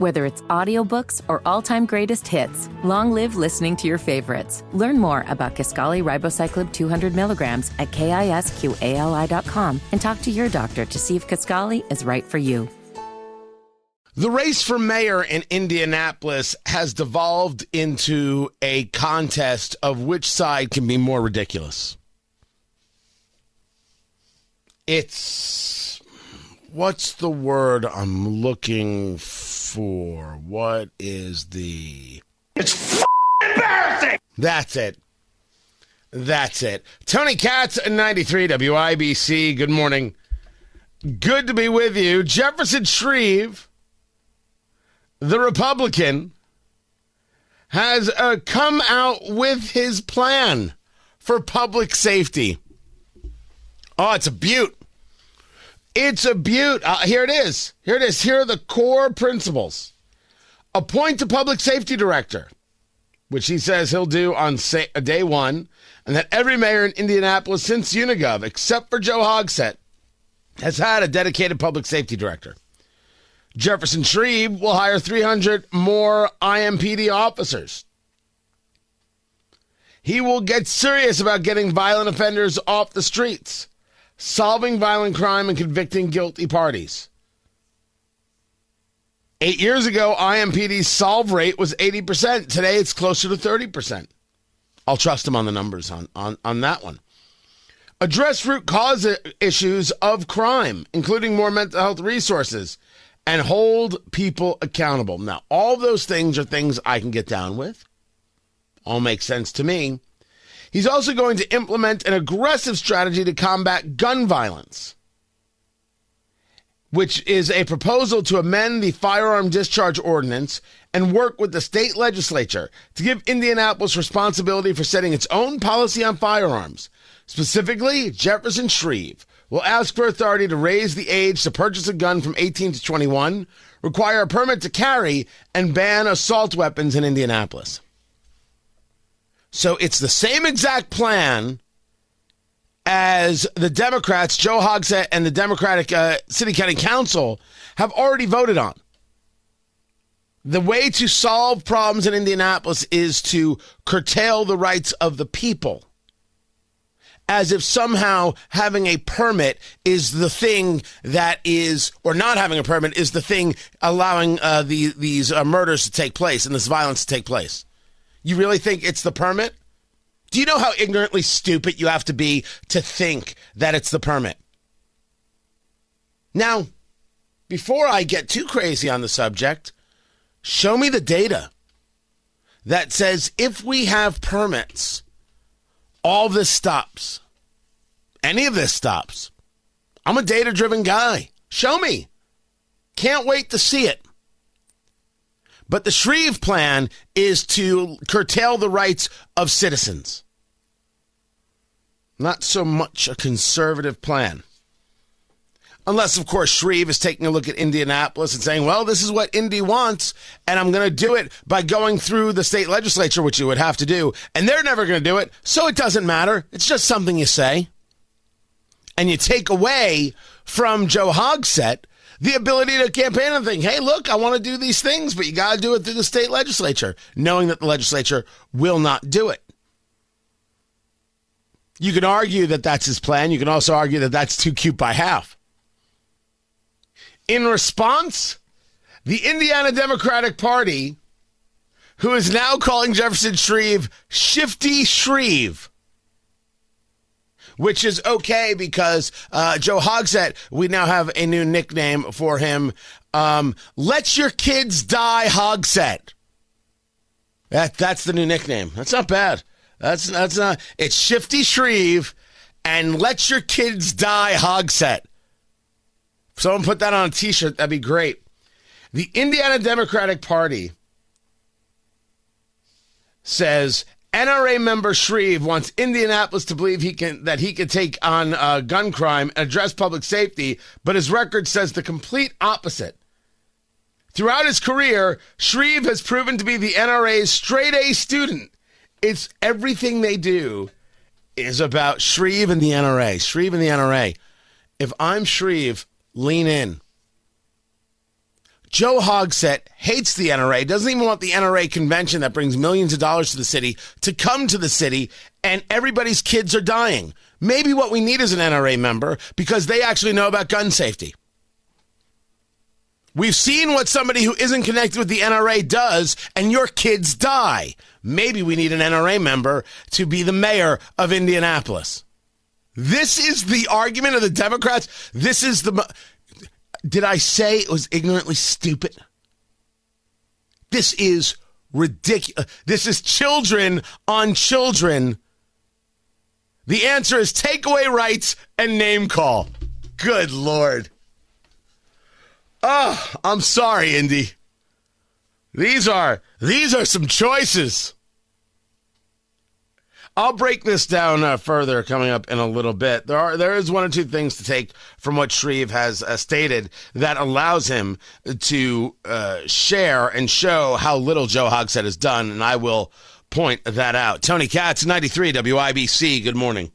Whether it's audiobooks or all-time greatest hits, long live listening to your favorites. Learn more about Kisqali Ribociclib 200 milligrams at kisqali.com and talk to your doctor to see if Kisqali is right for you. The race for mayor in Indianapolis has devolved into a contest of which side can be more ridiculous. It's what's the word I'm looking for? What is the It's embarrassing. That's it. That's it. Tony Katz, 93 WIBC. Good morning. Good to be with you. Jefferson Shreve, the Republican, has uh, come out with his plan for public safety. Oh, it's a beaut. It's a beaut. Uh, here it is. Here it is. Here are the core principles. Appoint a public safety director which he says he'll do on uh, day one, and that every mayor in Indianapolis since Unigov, except for Joe Hogsett, has had a dedicated public safety director. Jefferson Shreve will hire 300 more IMPD officers. He will get serious about getting violent offenders off the streets, solving violent crime, and convicting guilty parties. Eight years ago, IMPD's solve rate was 80%. Today, it's closer to 30%. I'll trust him on the numbers on, on, on that one. Address root cause issues of crime, including more mental health resources, and hold people accountable. Now, all those things are things I can get down with. All make sense to me. He's also going to implement an aggressive strategy to combat gun violence which is a proposal to amend the firearm discharge ordinance and work with the state legislature to give Indianapolis responsibility for setting its own policy on firearms. Specifically, Jefferson Shreve will ask for authority to raise the age to purchase a gun from 18 to 21, require a permit to carry, and ban assault weapons in Indianapolis. So it's the same exact plan as the Democrats, Joe Hogsett and the Democratic uh, City County Council have already voted on. The way to solve problems in Indianapolis is to curtail the rights of the people. As if somehow having a permit is the thing that is, or not having a permit is the thing allowing uh, the, these uh, murders to take place and this violence to take place. You really think it's the permit? Do you know how ignorantly stupid you have to be to think that it's the permit? Now, before I get too crazy on the subject, show me the data that says if we have permits, all this stops. Any of this stops. I'm a data driven guy. Show me. Can't wait to see it. But the Shreve plan is to curtail the rights of citizens. Not so much a conservative plan. Unless, of course, Shreve is taking a look at Indianapolis and saying, well, this is what Indy wants, and I'm going to do it by going through the state legislature, which you would have to do, and they're never going to do it, so it doesn't matter. It's just something you say. And you take away from Joe Hogsett the ability to campaign and think, hey, look, I want to do these things, but you got to do it through the state legislature, knowing that the legislature will not do it. You can argue that that's his plan. You can also argue that that's too cute by half. In response, the Indiana Democratic Party, who is now calling Jefferson Shreve Shifty Shreve, which is okay because uh, Joe Hogsett, we now have a new nickname for him. Um, Let your kids die, Hogsett. That that's the new nickname. That's not bad. That's that's not. It's Shifty Shreve, and let your kids die, Hogsett. If someone put that on a T-shirt, that'd be great. The Indiana Democratic Party says NRA member Shreve wants Indianapolis to believe he can that he can take on uh, gun crime and address public safety, but his record says the complete opposite. Throughout his career, Shreve has proven to be the NRA's straight A student. It's everything they do is about Shreve and the NRA. Shreve and the NRA. If I'm Shreve, lean in. Joe Hogsett hates the NRA, doesn't even want the NRA convention that brings millions of dollars to the city to come to the city, and everybody's kids are dying. Maybe what we need is an NRA member because they actually know about gun safety. We've seen what somebody who isn't connected with the NRA does, and your kids die. Maybe we need an NRA member to be the mayor of Indianapolis. This is the argument of the Democrats. This is the. Did I say it was ignorantly stupid? This is ridiculous. This is children on children. The answer is take away rights and name call. Good Lord. Oh, I'm sorry, Indy. These are these are some choices. I'll break this down uh, further coming up in a little bit. There are there is one or two things to take from what Shreve has uh, stated that allows him to uh, share and show how little Joe Hogsett has done, and I will point that out. Tony Katz, 93 WIBC. Good morning.